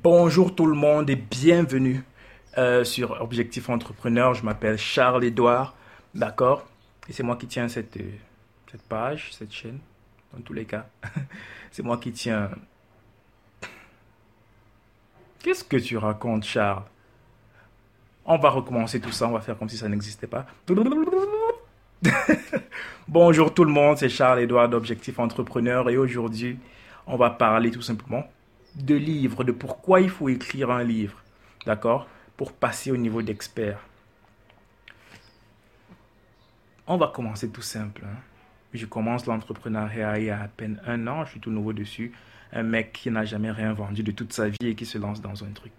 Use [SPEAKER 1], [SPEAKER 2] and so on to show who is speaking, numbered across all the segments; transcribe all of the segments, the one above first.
[SPEAKER 1] Bonjour tout le monde et bienvenue euh, sur Objectif Entrepreneur. Je m'appelle Charles Edouard, d'accord? Et c'est moi qui tiens cette, euh, cette page, cette chaîne, dans tous les cas. c'est moi qui tiens... Qu'est-ce que tu racontes, Charles? On va recommencer tout ça, on va faire comme si ça n'existait pas. Bonjour tout le monde, c'est Charles Edouard d'Objectif Entrepreneur et aujourd'hui, on va parler tout simplement de livres, de pourquoi il faut écrire un livre, d'accord Pour passer au niveau d'expert. On va commencer tout simple. Hein. Je commence l'entrepreneuriat il y a à peine un an, je suis tout nouveau dessus. Un mec qui n'a jamais rien vendu de toute sa vie et qui se lance dans un truc.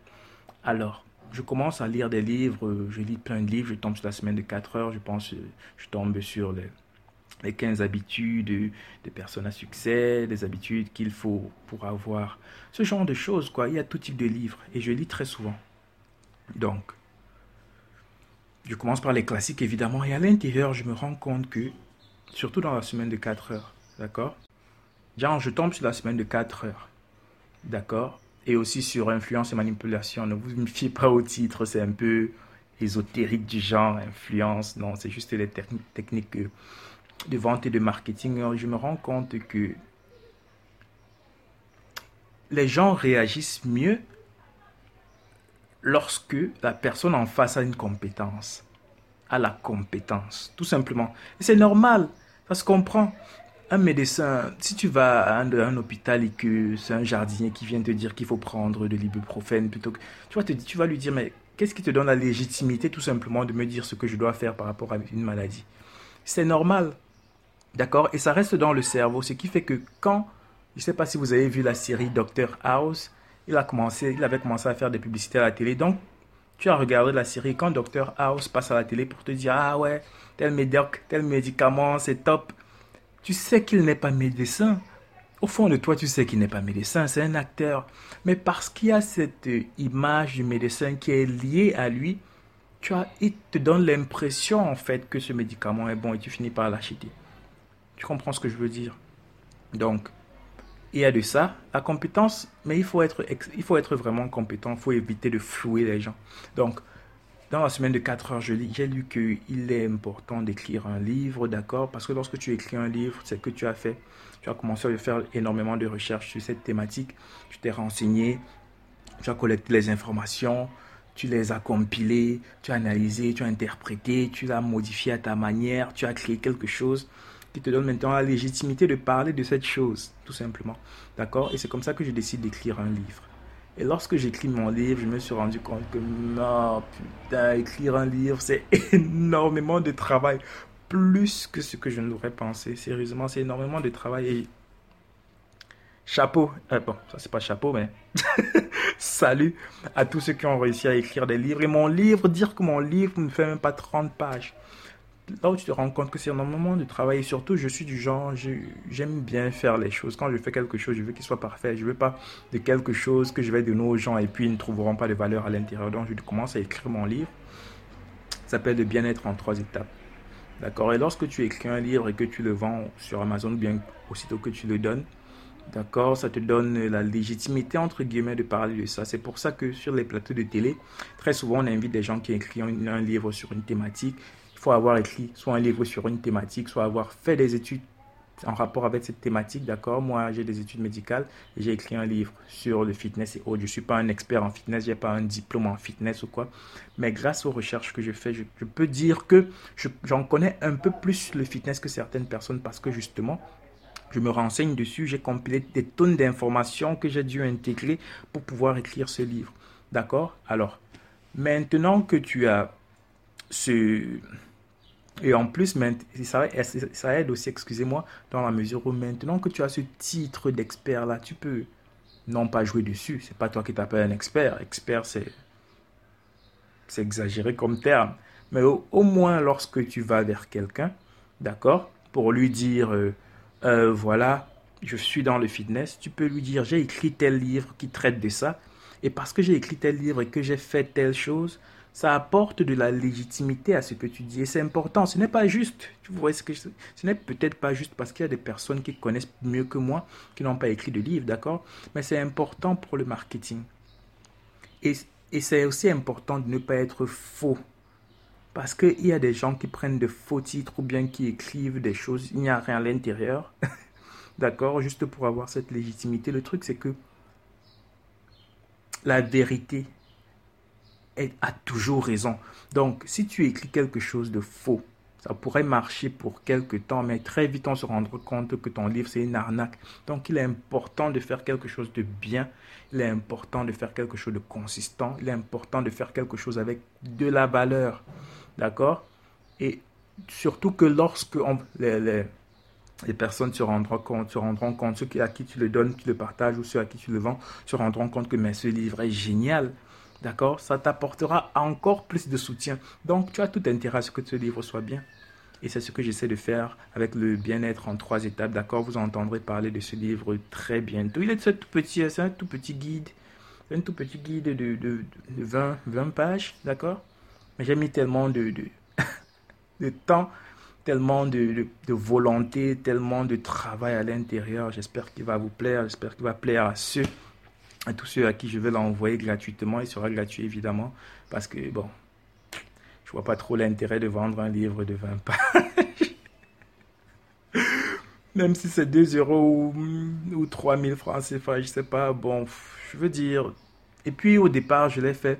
[SPEAKER 1] Alors, je commence à lire des livres, je lis plein de livres, je tombe sur la semaine de 4 heures, je pense, je tombe sur les les 15 habitudes des personnes à succès, des habitudes qu'il faut pour avoir ce genre de choses, quoi. Il y a tout type de livres et je lis très souvent. Donc, je commence par les classiques évidemment et à l'intérieur, je me rends compte que, surtout dans la semaine de 4 heures, d'accord? Genre, je tombe sur la semaine de 4 heures, d'accord? Et aussi sur influence et manipulation. Ne vous fiez pas au titre, c'est un peu ésotérique du genre, influence. Non, c'est juste les techniques de vente et de marketing, je me rends compte que les gens réagissent mieux lorsque la personne en face a une compétence, a la compétence, tout simplement. C'est normal, ça se comprend. Un médecin, si tu vas à un, hôpital et que c'est un jardinier qui vient te dire qu'il faut prendre de l'ibuprofène plutôt que... Tu vas, tu vas lui dire, mais qu'est-ce qui te donne la légitimité tout simplement de me dire ce que je dois faire par rapport à une maladie? C'est normal. D'accord? Et ça reste dans le cerveau, ce qui fait que quand, je ne sais pas si vous avez vu la série Doctor House, il, a commencé, il avait commencé à faire des publicités à la télé. Donc, tu as regardé la série quand Doctor House passe à la télé pour te dire Ah ouais, tel médoc, tel médicament, c'est top. Tu sais qu'il n'est pas médecin. Au fond de toi, tu sais qu'il n'est pas médecin, c'est un acteur. Mais parce qu'il y a cette image du médecin qui est liée à lui, tu as, il te donne l'impression en fait que ce médicament est bon et tu finis par l'acheter. Tu comprends ce que je veux dire. Donc, il y a de ça, la compétence, mais il faut être, il faut être vraiment compétent, il faut éviter de flouer les gens. Donc, dans la semaine de 4 heures, j'ai lu qu'il est important d'écrire un livre, d'accord? Parce que lorsque tu écris un livre, c'est que tu as fait, tu as commencé à faire énormément de recherches sur cette thématique, tu t'es renseigné, tu as collecté les informations, tu les as compilées, tu as analysé, tu as interprété, tu l'as modifié à ta manière, tu as créé quelque chose qui te donne maintenant la légitimité de parler de cette chose, tout simplement. D'accord? Et c'est comme ça que je décide d'écrire un livre. Et lorsque j'écris mon livre, je me suis rendu compte que non, putain, écrire un livre, c'est énormément de travail. Plus que ce que je n'aurais pensé. Sérieusement, c'est énormément de travail. Et chapeau. Euh, bon, ça c'est pas chapeau, mais salut à tous ceux qui ont réussi à écrire des livres. Et mon livre, dire que mon livre ne fait même pas 30 pages là où tu te rends compte que c'est un moment de travail. Surtout, je suis du genre, j'aime bien faire les choses. Quand je fais quelque chose, je veux qu'il soit parfait. Je veux pas de quelque chose que je vais donner aux gens et puis ils ne trouveront pas de valeur à l'intérieur. Donc, je commence à écrire mon livre. Ça s'appelle de bien-être en trois étapes. D'accord Et lorsque tu écris un livre et que tu le vends sur Amazon, bien aussitôt que tu le donnes, D'accord Ça te donne la légitimité, entre guillemets, de parler de ça. C'est pour ça que sur les plateaux de télé, très souvent, on invite des gens qui écrivent un livre sur une thématique faut avoir écrit soit un livre sur une thématique, soit avoir fait des études en rapport avec cette thématique, d'accord? Moi, j'ai des études médicales j'ai écrit un livre sur le fitness et autres. Je ne suis pas un expert en fitness, je n'ai pas un diplôme en fitness ou quoi. Mais grâce aux recherches que je fais, je, peux dire que j'en connais un peu plus le fitness que certaines personnes parce que justement, je me renseigne dessus, j'ai compilé des tonnes d'informations que j'ai dû intégrer pour pouvoir écrire ce livre. D'accord? Alors, maintenant que tu as ce et en plus, ça, aide aussi, excusez-moi, dans la mesure où maintenant que tu as ce titre d'expert là, tu peux non pas jouer dessus. C'est pas toi qui t'appelles un expert. Expert, c'est c'est exagéré comme terme. Mais au, moins lorsque tu vas vers quelqu'un, d'accord, pour lui dire, euh, euh, voilà, je suis dans le fitness, tu peux lui dire, j'ai écrit tel livre qui traite de ça. Et parce que j'ai écrit tel livre et que j'ai fait telle chose, ça apporte de la légitimité à ce que tu dis. Et c'est important. Ce n'est pas juste. Tu vois ce que ce n'est peut-être pas juste parce qu'il y a des personnes qui connaissent mieux que moi, qui n'ont pas écrit de livre, d'accord? Mais c'est important pour le marketing. Et, et c'est aussi important de ne pas être faux. Parce qu'il y a des gens qui prennent de faux titres ou bien qui écrivent des choses, il n'y a rien à l'intérieur. D'accord? Juste pour avoir cette légitimité. Le truc, c'est que la vérité a toujours raison. Donc, si tu écris quelque chose de faux, ça pourrait marcher pour quelque temps, mais très vite on se rendra compte que ton livre c'est une arnaque. Donc il est important de faire quelque chose de bien, il est important de faire quelque chose de consistant, il est important de faire quelque chose avec de la valeur. D'accord? Et surtout que lorsque les, les, personnes se rendront compte, se rendront compte, ceux à qui tu le donnes, tu le partages, ou ceux à qui tu le vends, se rendront compte que mais ce livre est génial. D'accord? Ça t'apportera encore plus de soutien. Donc, tu as tout intérêt à ce que ce livre soit bien. Et c'est ce que j'essaie de faire avec le bien-être en trois étapes. D'accord? Vous entendrez parler de ce livre très bientôt. Il est tout petit, c'est un tout petit guide. un tout petit guide de, de, 20, 20 pages. D'accord? Mais j'ai mis tellement de, de, temps, tellement de, volonté, tellement de travail à l'intérieur. J'espère qu'il va vous plaire. J'espère qu'il va plaire à ceux à tous ceux à qui je vais l'envoyer gratuitement. Il sera gratuit évidemment parce que bon, je vois pas trop l'intérêt de vendre un livre de 20 pages. Même si c'est 2 euros ou, ou 3000 francs CFA, je sais pas. Bon, je veux dire. Et puis au départ, je l'ai fait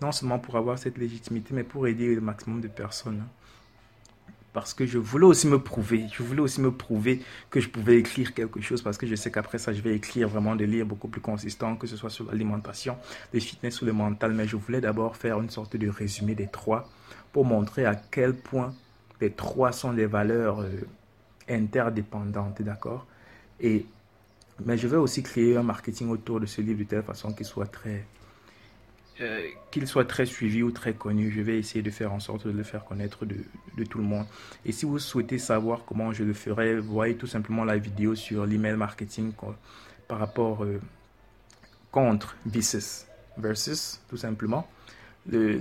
[SPEAKER 1] non seulement pour avoir cette légitimité, mais pour aider le maximum de personnes parce que je voulais aussi me prouver. Je voulais aussi me prouver que je pouvais écrire quelque chose parce que je sais qu'après ça, je vais écrire vraiment des livres beaucoup plus consistants, que ce soit sur l'alimentation, le fitness ou le mental. Mais je voulais d'abord faire une sorte de résumé des trois pour montrer à quel point les trois sont des valeurs euh, interdépendantes, d'accord? Et mais je vais aussi créer un marketing autour de ce livre de telle façon qu'il soit très euh, qu'il soit très suivi ou très connu, je vais essayer de faire en sorte de le faire connaître de, tout le monde. Et si vous souhaitez savoir comment je le ferai, voyez tout simplement la vidéo sur l'email marketing par rapport euh, contre versus, versus tout simplement le,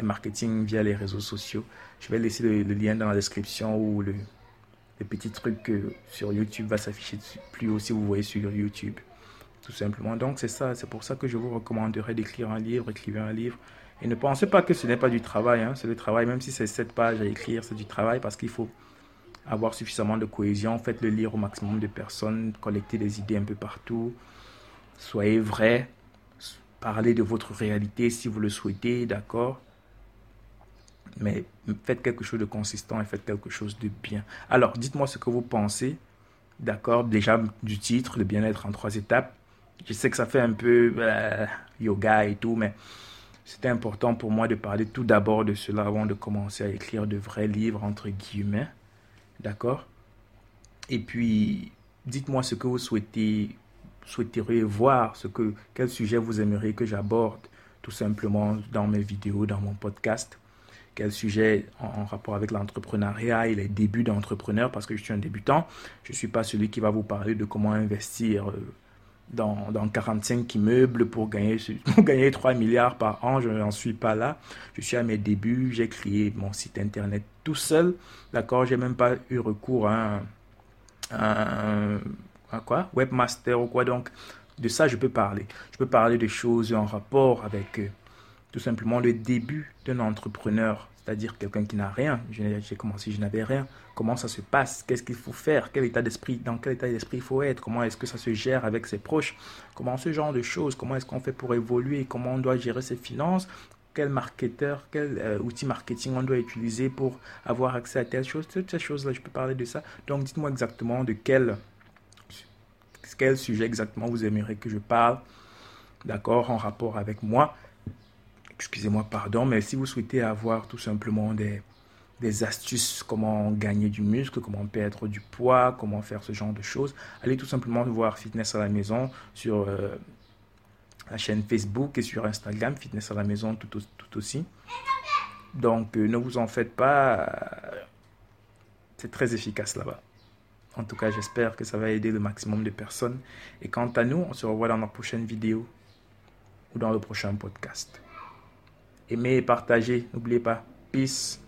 [SPEAKER 1] marketing via les réseaux sociaux. Je vais laisser le, lien dans la description ou le, le petit truc sur YouTube va s'afficher plus haut si vous voyez sur YouTube tout simplement. Donc c'est ça, c'est pour ça que je vous recommanderais d'écrire un livre, écrivez un livre. Et ne pensez pas que ce n'est pas du travail, hein. c'est le travail, même si c'est sept pages à écrire, c'est du travail parce qu'il faut avoir suffisamment de cohésion, faites-le lire au maximum de personnes, collectez des idées un peu partout, soyez vrai, parlez de votre réalité si vous le souhaitez, d'accord mais faites quelque chose de consistant et faites quelque chose de bien. Alors, dites-moi ce que vous pensez, d'accord, déjà du titre, le bien-être en trois étapes. Je sais que ça fait un peu euh, yoga et tout, mais c'était important pour moi de parler tout d'abord de cela avant de commencer à écrire de vrais livres, entre guillemets. D'accord? Et puis, dites-moi ce que vous souhaitez, souhaiteriez voir, ce que, quel sujet vous aimeriez que j'aborde, tout simplement dans mes vidéos, dans mon podcast. Quel sujet en, rapport avec l'entrepreneuriat et les débuts d'entrepreneur, parce que je suis un débutant. Je ne suis pas celui qui va vous parler de comment investir. Dans, dans 45 immeubles pour gagner, pour gagner 3 milliards par an. Je n'en suis pas là. Je suis à mes débuts. J'ai créé mon site internet tout seul. D'accord J'ai même pas eu recours à un, quoi? Webmaster ou quoi. Donc, de ça, je peux parler. Je peux parler de choses en rapport avec euh, tout simplement le début d'un entrepreneur c'est-à-dire quelqu'un qui n'a rien. J'ai commencé, je n'avais rien. Comment ça se passe? Qu'est-ce qu'il faut faire? Quel état d'esprit Dans quel état d'esprit il faut être? Comment est-ce que ça se gère avec ses proches? Comment ce genre de choses Comment est-ce qu'on fait pour évoluer? Comment on doit gérer ses finances? Quel marketeur, quel euh, outil marketing on doit utiliser pour avoir accès à telle chose? Toutes ces choses-là, je peux parler de ça. Donc, dites-moi exactement de quel, quel sujet exactement vous aimeriez que je parle. D'accord En rapport avec moi excusez-moi, pardon, mais si vous souhaitez avoir tout simplement des, astuces, comment gagner du muscle, comment perdre du poids, comment faire ce genre de choses, allez tout simplement voir Fitness à la maison sur euh, la chaîne Facebook et sur Instagram, Fitness à la maison tout, aussi. Donc euh, ne vous en faites pas, c'est très efficace là-bas. En tout cas, j'espère que ça va aider le maximum de personnes. Et quant à nous, on se revoit dans la prochaine vidéo ou dans le prochain podcast. Aimez et partagez. N'oubliez pas. Peace.